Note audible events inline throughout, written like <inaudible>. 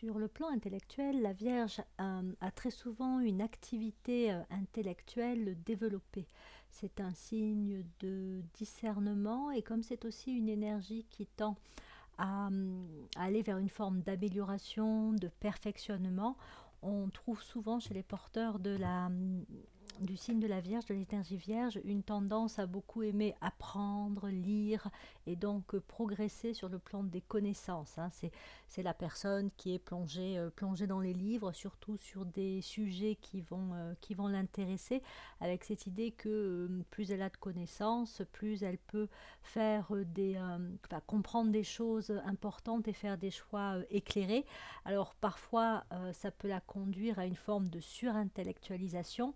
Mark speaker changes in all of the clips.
Speaker 1: sur le plan intellectuel, la Vierge a très souvent une activité euh, intellectuelle développée. C'est un signe de discernement et comme c'est aussi une énergie qui tend à aller vers une forme d'amélioration, de perfectionnement, on trouve souvent chez les porteurs de la du signe de la Vierge, de l'énergie Vierge, une tendance à beaucoup aimer apprendre, lire et donc euh, progresser sur le plan des connaissances. Hein. C'est la personne qui est plongée, euh, plongée dans les livres, surtout sur des sujets qui vont, euh, qui vont l'intéresser, avec cette idée que plus elle a de connaissances, plus elle peut faire des, comprendre des choses importantes et faire des choix éclairés. Alors parfois, ça peut la conduire à une forme de surintellectualisation.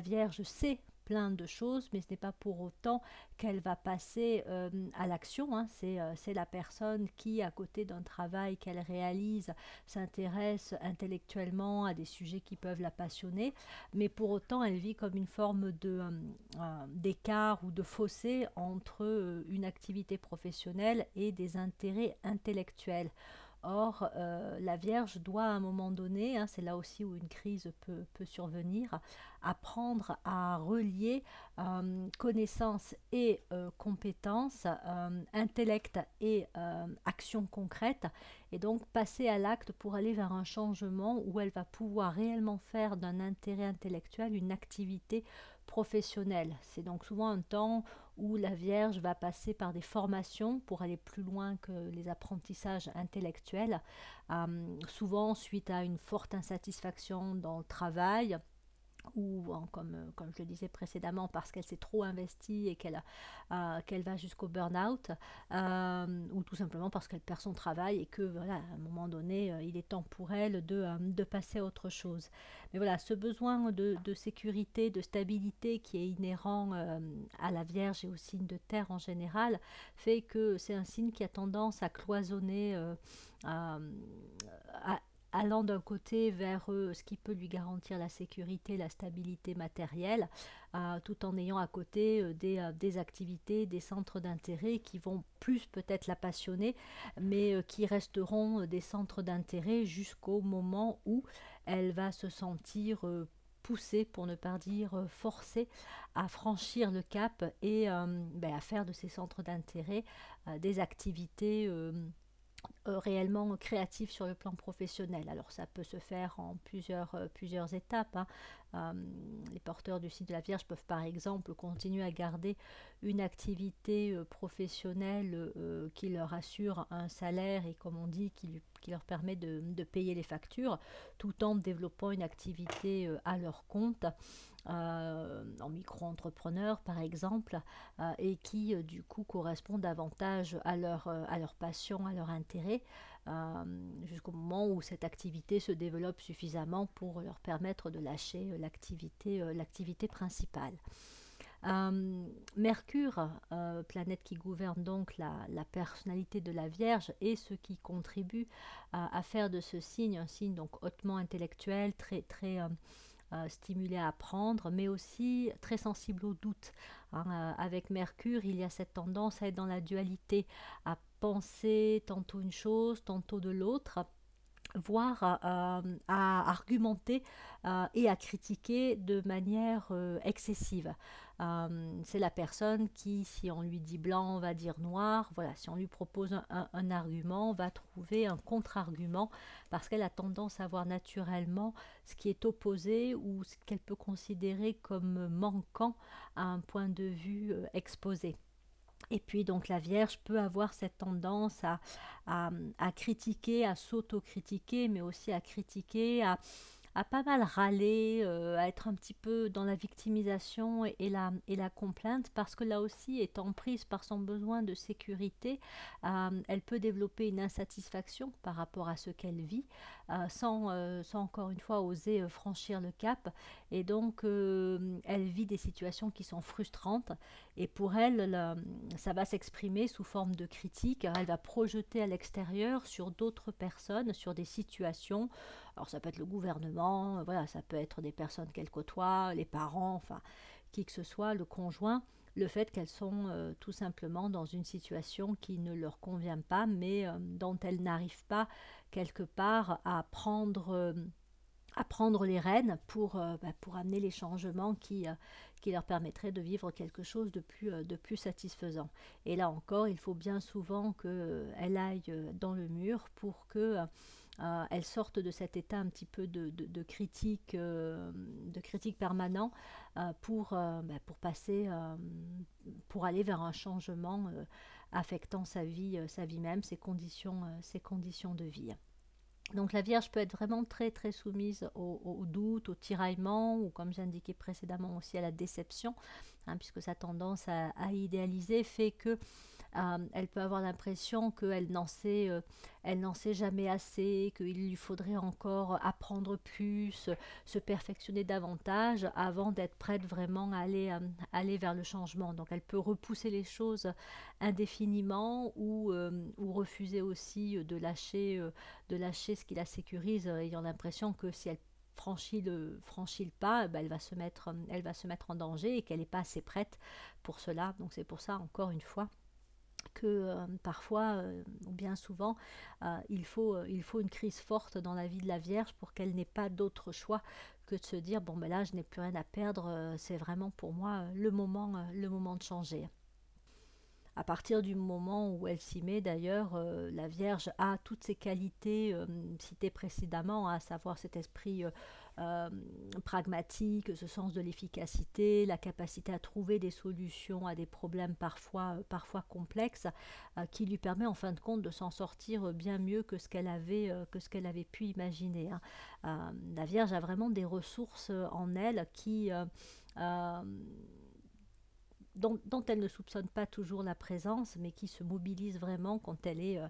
Speaker 1: Vierge sait plein de choses, mais ce n'est pas pour autant qu'elle va passer euh, à l'action. Hein. Euh, c'est la personne qui, à côté d'un travail qu'elle réalise, s'intéresse intellectuellement à des sujets qui peuvent la passionner, mais pour autant elle vit comme une forme euh, d'écart ou de fossé entre une activité professionnelle et des intérêts intellectuels. Or, la Vierge doit à un moment donné, hein, c'est là aussi où une crise peut, survenir, apprendre à relier euh, connaissance et euh, compétences, intellect et action concrète, et donc passer à l'acte pour aller vers un changement où elle va pouvoir réellement faire d'un intérêt intellectuel une activité professionnelle. C'est donc souvent un temps où la Vierge va passer par des formations pour aller plus loin que les apprentissages intellectuels, euh, souvent suite à une forte insatisfaction dans le travail, ou comme, euh, comme je le disais précédemment, parce qu'elle s'est trop investie et qu'elle euh, qu'elle va jusqu'au burn-out, euh, ou tout simplement parce qu'elle perd son travail et que voilà, à un moment donné, il est temps pour elle de, de passer à autre chose. Mais voilà, ce besoin de, de sécurité, de stabilité qui est inhérent à la Vierge et au signe de terre en général, fait que c'est un signe qui a tendance à cloisonner, à, allant d'un côté vers euh, ce qui peut lui garantir la sécurité, la stabilité matérielle, euh, tout en ayant à côté euh, des, activités, des centres d'intérêt qui vont plus peut-être la passionner, mais qui resteront des centres d'intérêt jusqu'au moment où elle va se sentir poussée, pour ne pas dire forcée, à franchir le cap et ben, à faire de ces centres d'intérêt des activités réellement créatif sur le plan professionnel. Alors ça peut se faire en plusieurs, euh, étapes. Hein. Euh, les porteurs du site de la Vierge peuvent par exemple continuer à garder une activité professionnelle qui leur assure un salaire et comme on dit qui, qui leur permet de, payer les factures tout en développant une activité à leur compte. en micro-entrepreneur par exemple, et qui du coup correspondent davantage à leur, à leur passion, à leur intérêt euh, jusqu'au moment où cette activité se développe suffisamment pour leur permettre de lâcher euh, l'activité, euh, l'activité principale. Mercure, planète qui gouverne donc la, personnalité de la Vierge, et ce qui contribue à faire de ce signe un signe donc hautement intellectuel, très très stimulé à apprendre, mais aussi très sensible au doute. Hein. avec Mercure, il y a cette tendance à être dans la dualité, à penser tantôt une chose, tantôt de l'autre voire à, argumenter euh, et à critiquer de manière euh, excessive. Euh, c'est la personne qui, si on lui dit blanc, va dire noir. Voilà, si on lui propose un argument, va trouver un contre-argument parce qu'elle a tendance à voir naturellement ce qui est opposé ou ce qu'elle peut considérer comme manquant à un point de vue exposé. Et puis donc la Vierge peut avoir cette tendance à, à, critiquer, à s'autocritiquer, mais aussi à critiquer, à, a pas mal râlé, euh, à être un petit peu dans la victimisation et, la, et la complainte, parce que là aussi, étant prise par son besoin de sécurité, euh, elle peut développer une insatisfaction par rapport à ce qu'elle vit, euh, sans, sans, encore une fois oser franchir le cap. Et donc, elle vit des situations qui sont frustrantes. Et pour elle, ça va s'exprimer sous forme de critique. Elle va projeter à l'extérieur sur d'autres personnes, sur des situations. Alors ça peut être le gouvernement, voilà, ça peut être des personnes qu'elle côtoie, les parents, enfin qui que ce soit, le conjoint, le fait qu'elles sont tout simplement dans une situation qui ne leur convient pas, mais dont elles n'arrivent pas quelque part à prendre à prendre les rênes pour, euh, bah, pour amener les changements qui, euh, qui leur permettraient de vivre quelque chose de plus, euh, de plus satisfaisant. Et là encore, il faut bien souvent qu'elle aille dans le mur pour que elle sorte de cet état un petit peu de, critique, de critique permanent pour, bah, pour passer, pour aller vers un changement affectant sa vie, sa vie même, ses conditions, ses conditions de vie. Donc la Vierge peut être vraiment très très soumise au, doute, au tiraillement ou comme j'indiquais précédemment aussi à la déception, hein, puisque sa tendance à, idéaliser fait que euh, elle peut avoir l'impression qu'elle n'en sait, euh, elle n'en sait jamais assez, qu'il lui faudrait encore apprendre plus, se perfectionner davantage avant d'être prête vraiment à aller, euh, vers le changement. Donc elle peut repousser les choses indéfiniment ou, refuser aussi de lâcher, de lâcher ce qui la sécurise, ayant l'impression que si elle franchit le, franchit le pas, eh ben, elle, va se mettre, elle va se mettre en danger et qu'elle n'est pas assez prête pour cela. Donc c'est pour ça, encore une fois, que euh, parfois, euh, ou bien souvent, euh, il, faut, il faut une crise forte dans la vie de la Vierge pour qu'elle n'ait pas d'autre choix que de se dire bon ben là je n'ai plus rien à perdre, c'est vraiment pour moi le moment, le moment de changer. À partir du moment où elle s'y met, d'ailleurs, la Vierge a toutes ses qualités citées précédemment, à savoir cet esprit pragmatique, ce sens de l'efficacité, la capacité à trouver des solutions à des problèmes parfois, euh, parfois complexes, euh, qui lui permet en fin de compte de s'en sortir bien mieux que ce qu'elle avait, que ce qu'elle avait pu imaginer. Hein. la Vierge a vraiment des ressources en elle qui dont, elle ne soupçonne pas toujours la présence, mais qui se mobilise vraiment quand elle est,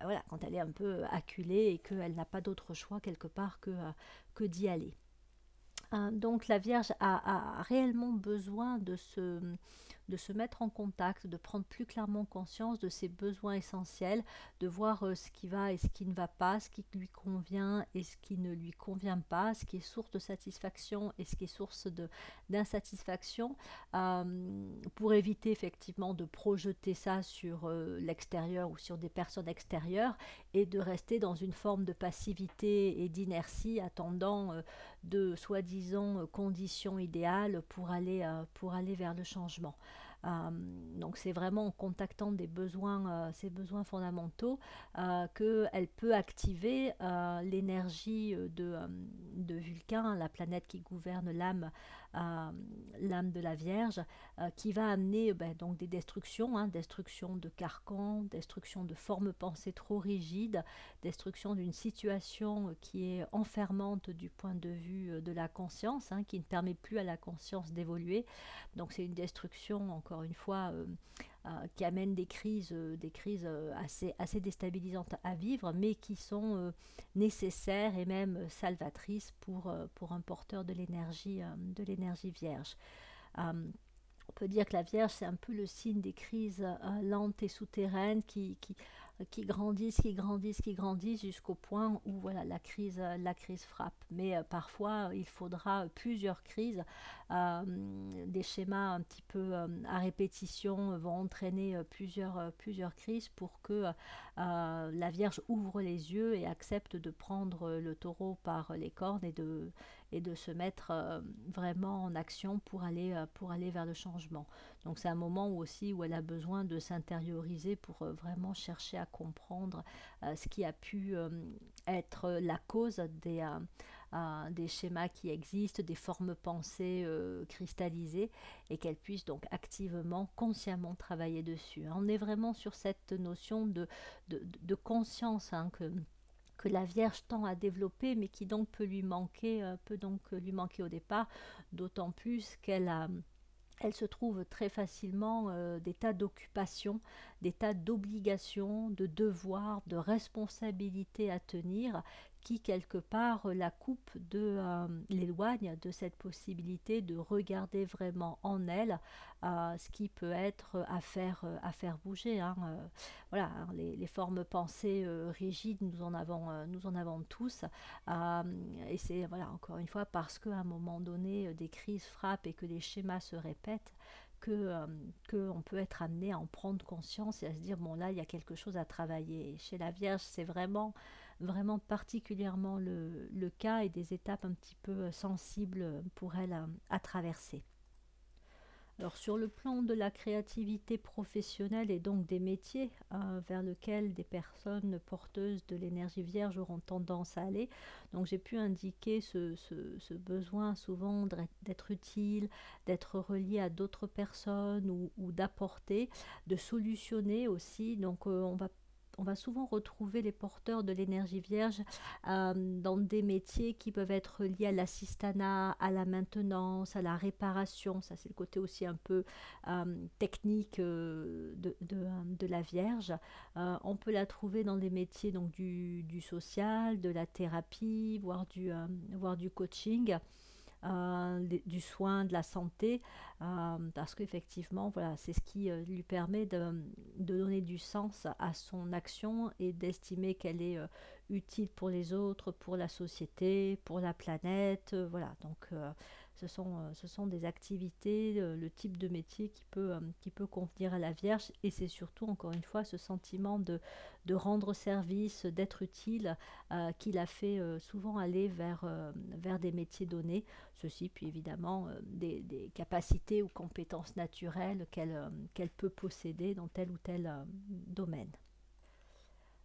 Speaker 1: bah elle est un peu acculée et qu'elle n'a pas d'autre choix quelque part que, que d'y aller. Hein, donc la Vierge a, réellement besoin de se, de se mettre en contact, de prendre plus clairement conscience de ses besoins essentiels, de voir euh, ce qui va et ce qui ne va pas, ce qui lui convient et ce qui ne lui convient pas, ce qui est source de satisfaction et ce qui est source d'insatisfaction, euh, pour éviter effectivement de projeter ça sur euh, l'extérieur ou sur des personnes extérieures et de rester dans une forme de passivité et d'inertie attendant de soi-disant conditions idéales pour aller, pour aller vers le changement. Euh, donc c'est vraiment en contactant des besoins, euh, ces besoins fondamentaux euh, qu'elle peut activer l'énergie de, de Vulcain, la planète qui gouverne l'âme l'âme de la Vierge, qui va amener ben, donc des destructions, hein, destruction de carcans, destruction de formes pensées trop rigides, destruction d'une situation qui est enfermante du point de vue de la conscience, hein, qui ne permet plus à la conscience d'évoluer. Donc c'est une destruction encore une fois, euh, euh, qui amènent des crises, euh, des crises assez, assez déstabilisantes à vivre, mais qui sont nécessaires et même salvatrices pour, pour un porteur de l'énergie, de l'énergie vierge. on peut dire que la Vierge, c'est un peu le signe des crises lentes et souterraines qui, qui, qui grandissent, qui grandissent, qui grandissent jusqu'au point où voilà, la, crise, la crise frappe. Mais euh, parfois, il faudra plusieurs crises. Euh, des schémas un petit peu euh, à répétition vont entraîner plusieurs, plusieurs crises pour que la Vierge ouvre les yeux et accepte de prendre le taureau par les cornes et de, et de se mettre vraiment en action pour aller, pour aller vers le changement. Donc c'est un moment aussi où elle a besoin de s'intérioriser pour vraiment chercher à comprendre euh, ce qui a pu euh, être la cause des, euh, des schémas qui existent, des formes pensées cristallisées, et qu'elle puisse donc activement, consciemment travailler dessus. On est vraiment sur cette notion de, de, conscience hein, que que la Vierge tend à développer, mais qui donc peut lui manquer, peut donc lui manquer au départ, d'autant plus qu'elle elle se trouve très facilement euh, des tas d'occupations, des tas d'obligations, de devoirs, de responsabilités à tenir qui quelque part la coupe de euh, l'éloigne de cette possibilité de regarder vraiment en elle euh, ce qui peut être à faire à faire bouger hein. voilà hein, les, formes pensées rigides nous en avons nous en avons tous et c'est voilà encore une fois parce qu'à un moment donné des crises frappent et que des schémas se répètent que qu'on peut être amené à en prendre conscience et à se dire bon là il y a quelque chose à travailler. chez la Vierge, c'est vraiment vraiment particulièrement le, le, cas et des étapes un petit peu sensibles pour elle à traverser. Alors sur le plan de la créativité professionnelle et donc des métiers euh, vers lesquels des personnes porteuses de l'énergie vierge auront tendance à aller, donc j'ai pu indiquer ce, besoin souvent d'être utile, d'être relié à d'autres personnes ou, ou d'apporter, de solutionner aussi. Donc euh, on va on va souvent retrouver les porteurs de l'énergie vierge euh, dans des métiers qui peuvent être liés à l'assistanat, à la maintenance, à la réparation. Ça, c'est le côté aussi un peu euh, technique euh, de, la Vierge. on peut la trouver dans des métiers donc, du, social, de la thérapie, voire du, voire du coaching. Euh, du soin, de la santé, euh, parce qu'effectivement, voilà, c'est ce qui euh, lui permet de, donner du sens à son action et d'estimer qu'elle est utile pour les autres, pour la société, pour la planète, voilà. Donc ce sont, euh, ce sont des activités, euh, le type de métier qui peut, euh, qui convenir à la Vierge. Et c'est surtout, encore une fois, ce sentiment de, rendre service, d'être utile, qui l'a fait souvent aller vers, des métiers donnés. Ceci, puis évidemment, des, capacités ou compétences naturelles qu'elle peut posséder dans tel ou tel domaine.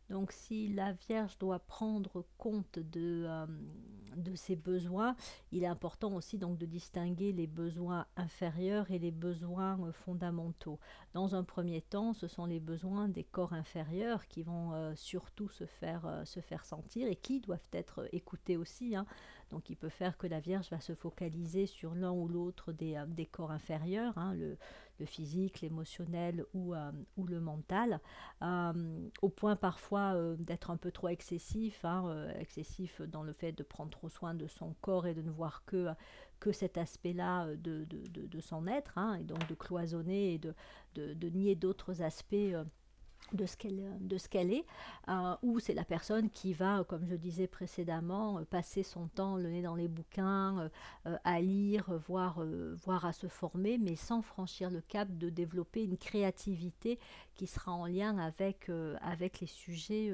Speaker 1: Donc si la Vierge doit prendre compte de, euh, de ses besoins, il est important aussi de distinguer les besoins inférieurs et les besoins euh, fondamentaux. Dans un premier temps, ce sont les besoins des corps inférieurs qui vont euh, surtout se faire, se faire sentir et qui doivent être écoutés aussi. Hein. Donc il peut faire que la Vierge va se focaliser sur l'un ou l'autre des, des, corps inférieurs, hein, le, physique, l'émotionnel ou, euh, le mental, euh, au point parfois euh, d'être un peu trop excessif, hein, excessif dans le fait de prendre trop soin de son corps et de ne voir que, que cet aspect-là de, de, son être, hein, et donc de cloisonner et de nier d'autres aspects de ce qu'elle de ce qu'elle est euh, ou c'est la personne qui va comme je disais précédemment euh, passer son temps le nez dans les bouquins euh, à lire voir voir à se former mais sans franchir le cap de développer une créativité qui sera en lien avec avec les sujets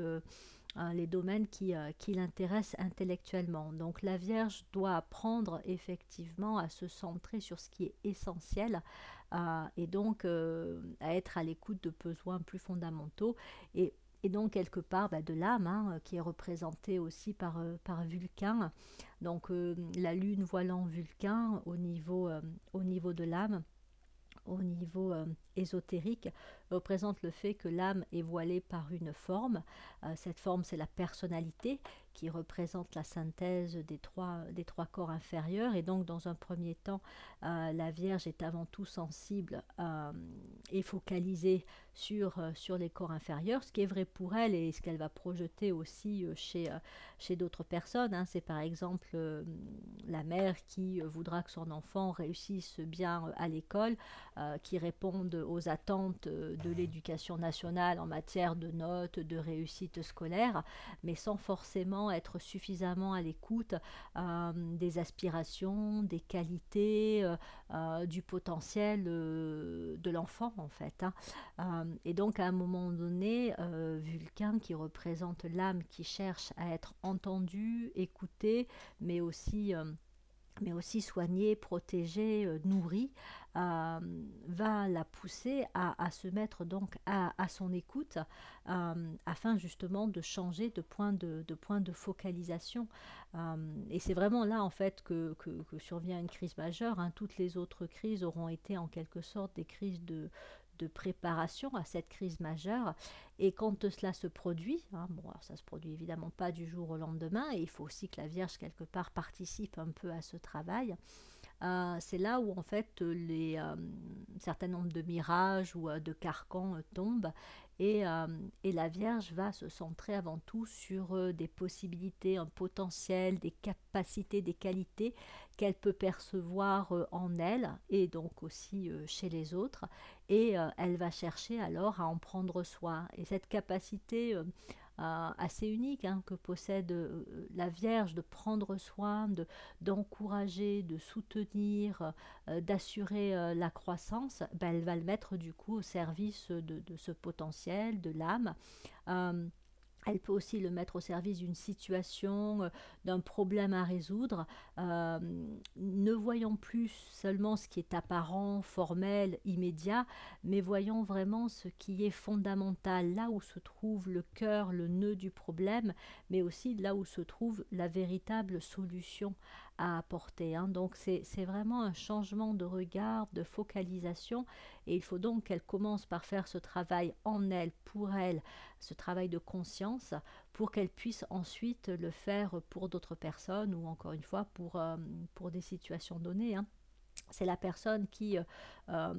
Speaker 1: les domaines qui, qui l'intéressent intellectuellement. Donc la Vierge doit apprendre effectivement à se centrer sur ce qui est essentiel, et donc euh, à être à l'écoute de besoins plus fondamentaux et, et donc quelque part bah, de l'âme hein, qui est représentée aussi par, euh, par Vulcain. Donc euh, la lune voilant Vulcain au niveau, au niveau de l'âme au niveau ésotérique représente le fait que l'âme est voilée par une forme. cette forme, c'est la personnalité qui représente la synthèse des trois, des trois corps inférieurs. Et donc, dans un premier temps, euh, la Vierge est avant tout sensible euh, et focalisée sur, euh, sur les corps inférieurs, ce qui est vrai pour elle et ce qu'elle va projeter aussi chez, chez d'autres personnes. Hein. C'est par exemple la mère qui voudra que son enfant réussisse bien à l'école, qui réponde aux attentes de l'éducation nationale en matière de notes, de réussite scolaire, mais sans forcément être suffisamment à l'écoute euh, des aspirations, des qualités, euh, euh, du potentiel de l'enfant en fait. Hein. Et donc à un moment donné, Vulcain qui représente l'âme qui cherche à être entendue, écoutée, mais aussi euh, nourrir, euh, va la pousser à, se mettre donc à, son écoute euh, afin justement de changer de point de, point de focalisation. et c'est vraiment là en fait que, survient une crise majeure. Hein. Toutes les autres crises auront été en quelque sorte des crises de, de préparation à cette crise majeure. Et quand cela se produit, hein, bon, ça se produit évidemment pas du jour au lendemain, et il faut aussi que la Vierge quelque part participe un peu à ce travail. Euh, c'est là où en fait les euh, certain nombre de mirages ou euh, de carcans tombent et, et, la Vierge va se centrer avant tout sur des possibilités, un potentiel, des capacités, des qualités qu'elle peut percevoir en elle et donc aussi chez les autres. Et elle va chercher alors à en prendre soin. Et cette capacité assez unique hein, que possède la Vierge de prendre soin, de, d'encourager, de soutenir, d'assurer la croissance, ben, elle va le mettre du coup au service de ce potentiel, de l'âme. Elle peut aussi le mettre au service d'une situation, euh, d'un problème à résoudre. Euh, ne voyons plus seulement ce qui est apparent, formel, immédiat, mais voyons vraiment ce qui est fondamental, là où se trouve le cœur, le nœud du problème, mais aussi là où se trouve la véritable solution à apporter. Hein. Donc c'est vraiment un changement de regard, de focalisation, et il faut donc qu'elle commence par faire ce travail en elle, pour elle, ce travail de conscience, pour qu'elle puisse ensuite le faire pour d'autres personnes ou encore une fois pour, euh, pour des situations données. Hein c'est la personne qui euh, euh,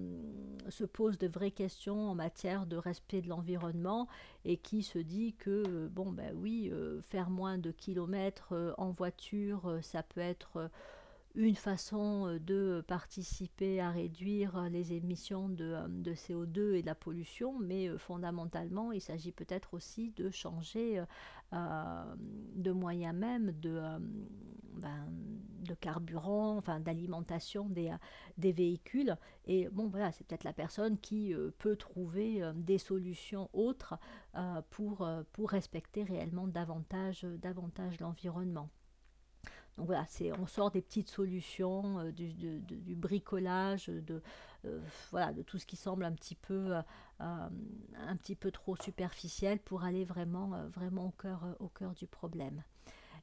Speaker 1: se pose de vraies questions en matière de respect de l'environnement et qui se dit que, euh, bon, ben oui, faire moins de kilomètres en voiture, ça peut être une façon euh, de participer à réduire les émissions de, euh, CO2 et de la pollution, mais euh, fondamentalement, il s'agit peut-être aussi de changer de moyens même de, ben, de carburant, enfin d'alimentation des, des véhicules. Et bon, voilà, c'est peut-être la personne qui peut trouver des solutions autres pour, pour respecter réellement davantage, davantage l'environnement. Donc voilà, on sort des petites solutions, euh, du, bricolage, de, euh, de tout ce qui semble un petit peu, euh, trop superficiel pour aller vraiment, vraiment au, cœur, au cœur du problème.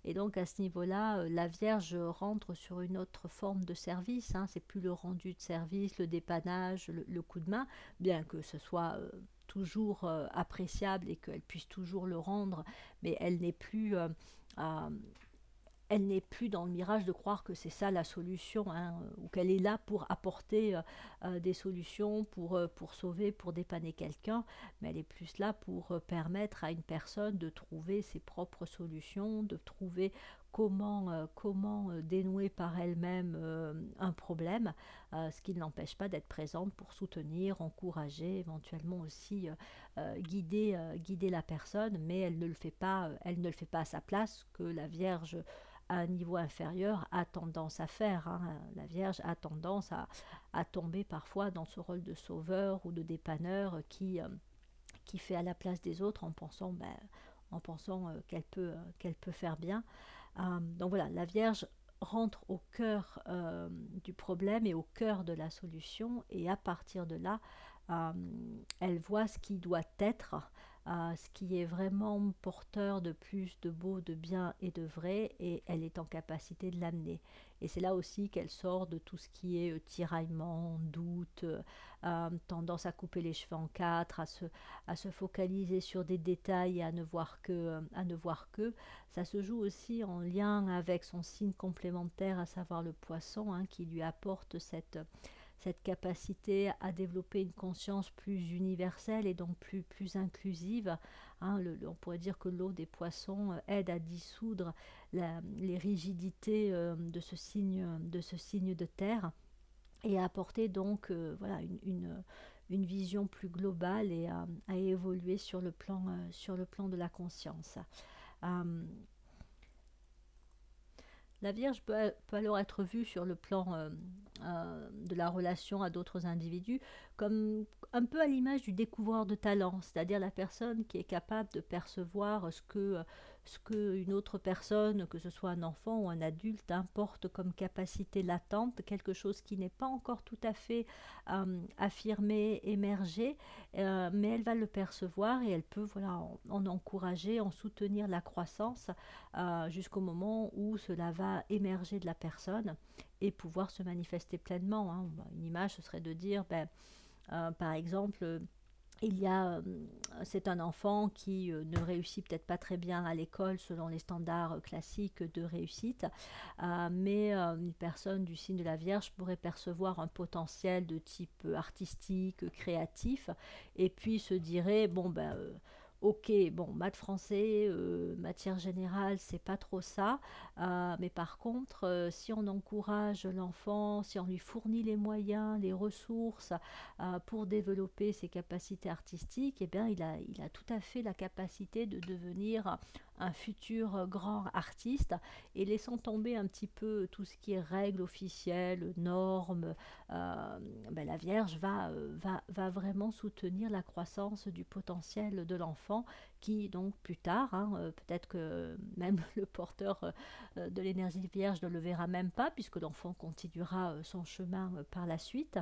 Speaker 1: Et donc à ce niveau-là, la Vierge rentre sur une autre forme de service. Hein. C'est plus le rendu de service, le dépannage, le, coup de main, bien que ce soit toujours appréciable et qu'elle puisse toujours le rendre, mais elle n'est plus elle n'est plus dans le mirage de croire que c'est ça la solution, hein, ou qu'elle est là pour apporter euh, euh, des solutions, pour, euh, pour sauver, pour dépanner quelqu'un, mais elle est plus là pour permettre à une personne de trouver ses propres solutions, de trouver comment, comment dénouer par elle-même un problème, ce qui ne l'empêche pas d'être présente pour soutenir, encourager, éventuellement aussi guider, guider la personne, mais elle ne le fait pas, elle ne le fait pas à sa place, que la Vierge niveau inférieur a tendance à faire. Hein. La Vierge a tendance à, tomber parfois dans ce rôle de sauveur ou de dépanneur qui, euh, fait à la place des autres en pensant, ben, en pensant euh, qu'elle peut, euh, qu'elle peut faire bien. donc voilà, la Vierge rentre au cœur du problème et au cœur de la solution et à partir de là, elle voit ce qui doit être ce qui est vraiment porteur de plus de beau, de bien et de vrai, et elle est en capacité de l'amener. Et c'est là aussi qu'elle sort de tout ce qui est euh, tiraillement, doute, euh, tendance à couper les cheveux en quatre, à se, à se focaliser sur des détails et à ne voir que, euh, à ne voir que. Ça se joue aussi en lien avec son signe complémentaire, à savoir le poisson, hein, qui lui apporte cette cette capacité à développer une conscience plus universelle et donc plus, plus inclusive. Hein, on pourrait dire que l'eau des poissons euh, aide à dissoudre les rigidités euh, de, ce signe, de ce signe de terre et à apporter donc euh, voilà, une, une, vision plus globale et à, évoluer sur le, plan, sur le plan de la conscience. La Vierge peut, alors être vue sur le plan euh, euh, de la relation à d'autres individus comme un peu à l'image du découvreur de talent, c'est-à-dire la personne qui est capable de percevoir ce que ce qu'une autre personne, que ce soit un enfant ou un adulte, importe comme capacité latente, quelque chose qui n'est pas encore tout à fait euh, affirmé, émergé, euh, mais elle va le percevoir et elle peut voilà, en, encourager, en soutenir la croissance euh, jusqu'au moment où cela va émerger de la personne et pouvoir se manifester pleinement. Hein. Une image, ce serait de dire, ben, par exemple, il y a, euh, c'est un enfant qui euh, ne réussit peut-être pas très bien à l'école selon les standards classiques de réussite, euh, mais une personne du signe de la Vierge pourrait percevoir un potentiel de type artistique, créatif, et puis se dirait, bon ben Ok, bon, maths français, euh, matière générale, c'est pas trop ça. Euh, mais par contre, euh, si on encourage l'enfant, si on lui fournit les moyens, les ressources pour développer ses capacités artistiques, eh bien, il a, il a tout à fait la capacité de devenir un futur grand artiste. Et laissant tomber un petit peu tout ce qui est règles officielles, normes, ben, la Vierge va, va, va vraiment soutenir la croissance du potentiel de l'enfant qui donc plus tard, hein, euh, peut-être que <laughs> même le porteur euh, de l'énergie vierge ne le verra même pas, puisque l'enfant continuera euh, son chemin par la suite,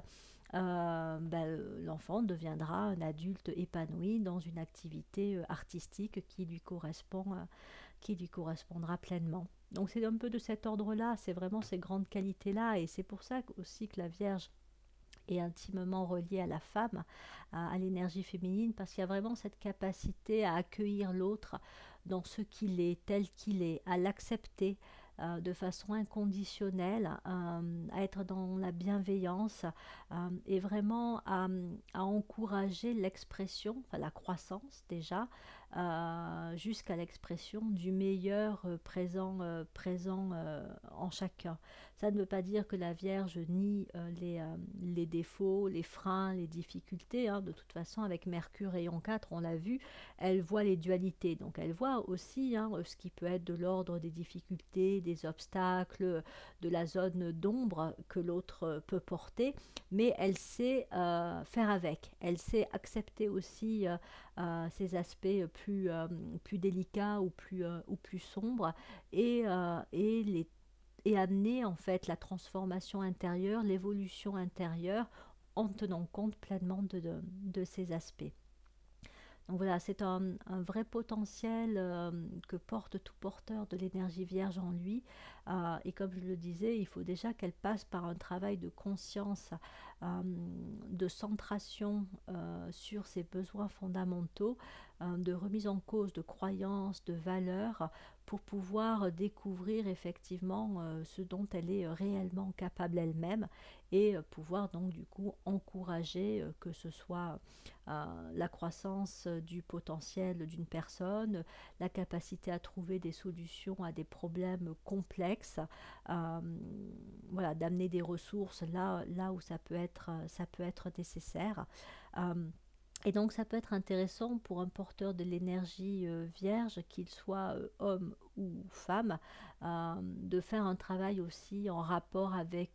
Speaker 1: ben, l'enfant deviendra un adulte épanoui dans une activité artistique qui lui correspond, qui lui correspondra pleinement. Donc c'est un peu de cet ordre-là, c'est vraiment ces grandes qualités-là, et c'est pour ça aussi que la Vierge est intimement relié à la femme, à, l'énergie féminine, parce qu'il y a vraiment cette capacité à accueillir l'autre dans ce qu'il est, tel qu'il est, à l'accepter, euh, de façon inconditionnelle, euh, à être dans la bienveillance euh, et vraiment à, encourager l'expression, la croissance déjà, jusqu'à l'expression du meilleur présent, présent en chacun. Ça ne veut pas dire que la Vierge nie les, les, défauts, les freins, les difficultés. Hein. De toute façon, avec Mercure rayon 4, on l'a vu, elle voit les dualités. Donc elle voit aussi hein, ce qui peut être de l'ordre des difficultés, des obstacles, de la zone d'ombre que l'autre peut porter, mais elle sait faire avec. Elle sait accepter aussi ces aspects plus, euh, plus délicats ou plus, euh, ou plus sombres et, euh, et, les, et amener en fait la transformation intérieure, l'évolution intérieure en tenant compte pleinement de, de, ces aspects. Donc voilà, c'est un, un, vrai potentiel que porte tout porteur de l'énergie vierge en lui. Euh, et comme je le disais, il faut déjà qu'elle passe par un travail de conscience, euh, de centration euh, sur ses besoins fondamentaux, de remise en cause de croyances, de valeurs, pour pouvoir découvrir effectivement ce dont elle est réellement capable elle-même et pouvoir donc du coup encourager que ce soit la croissance du potentiel d'une personne, la capacité à trouver des solutions à des problèmes complexes euh, voilà, d'amener des ressources là, là où ça peut être, ça peut être nécessaire. Euh, et donc ça peut être intéressant pour un porteur de l'énergie euh, vierge, qu'il soit homme ou femme, de faire un travail aussi en rapport avec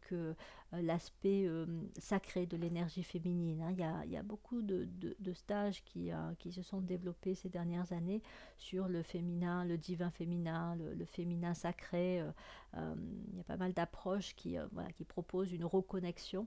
Speaker 1: euh, l'aspect euh, sacré de l'énergie féminine. Hein. Il, y a, beaucoup de, stages qui, euh, se sont développés ces dernières années sur le féminin, le divin féminin, le, féminin sacré. il y a pas mal d'approches qui, qui proposent une reconnexion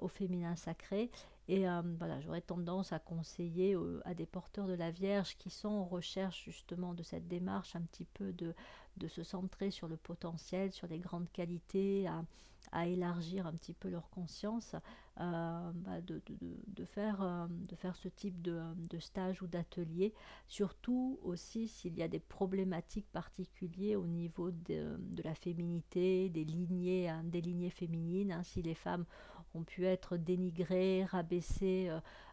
Speaker 1: au féminin sacré. Et voilà, j'aurais tendance à conseiller à des porteurs de la Vierge qui sont en recherche justement de cette démarche un petit peu de, de se centrer sur le potentiel, sur les grandes qualités, à, à élargir un petit peu leur conscience, euh, bah de, de, de, faire, euh, de faire ce type de, de stage ou d'atelier, surtout aussi s'il y a des problématiques particulières au niveau de, la féminité, des lignées, hein, des lignées féminines, hein, si les femmes ont pu être dénigrées, rabaissées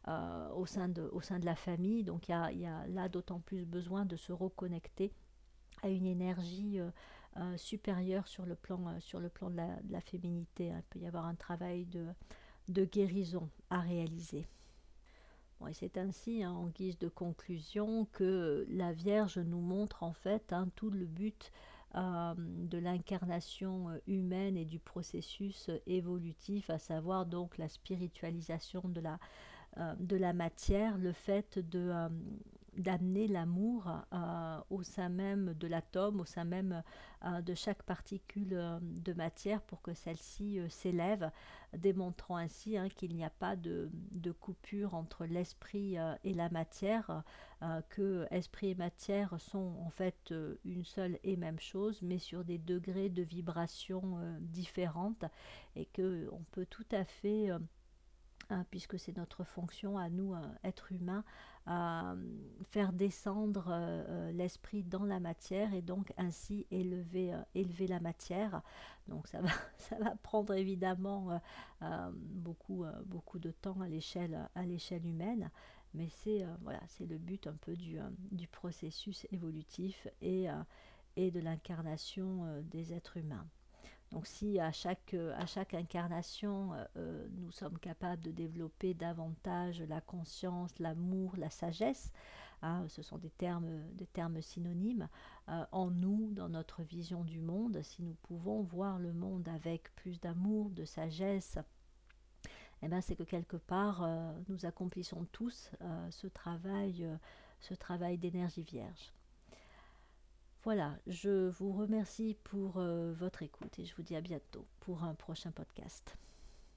Speaker 1: euh, au, sein de, au sein de la famille. Donc il y a, là d'autant plus besoin de se reconnecter à une énergie euh, supérieure sur le plan, euh, de, la, féminité. Il peut y avoir un travail de, de guérison à réaliser. Bon, et c'est ainsi, hein, en guise de conclusion, que la Vierge nous montre en fait hein, tout le but euh, de l'incarnation humaine et du processus évolutif, à savoir donc la spiritualisation de la matière, le fait de, d'amener l'amour euh, au sein même de l'atome, au sein même euh, de chaque particule euh, de matière pour que celle-ci s'élève, démontrant ainsi hein, qu'il n'y a pas de, coupure entre l'esprit et la matière, que esprit et matière sont en fait une seule et même chose, mais sur des degrés de vibration différentes, et que on peut tout à fait Hein, puisque c'est notre fonction à nous, êtres humains, à faire descendre euh, euh, l'esprit dans la matière et donc ainsi élever, euh, élever la matière. Donc ça va, <laughs> ça va prendre évidemment beaucoup, beaucoup de temps à l'échelle, humaine, mais c'est voilà, le but un peu du, du processus évolutif et, et de l'incarnation des êtres humains. Donc si à chaque, chaque incarnation, nous sommes capables de développer davantage la conscience, l'amour, la sagesse, hein, ce sont des termes, synonymes, en nous, dans notre vision du monde, si nous pouvons voir le monde avec plus d'amour, de sagesse, eh ben, c'est que quelque part, euh, nous accomplissons tous euh, ce travail, euh, ce travail d'énergie vierge. Voilà, je vous remercie pour votre écoute et je vous dis à bientôt pour un prochain podcast.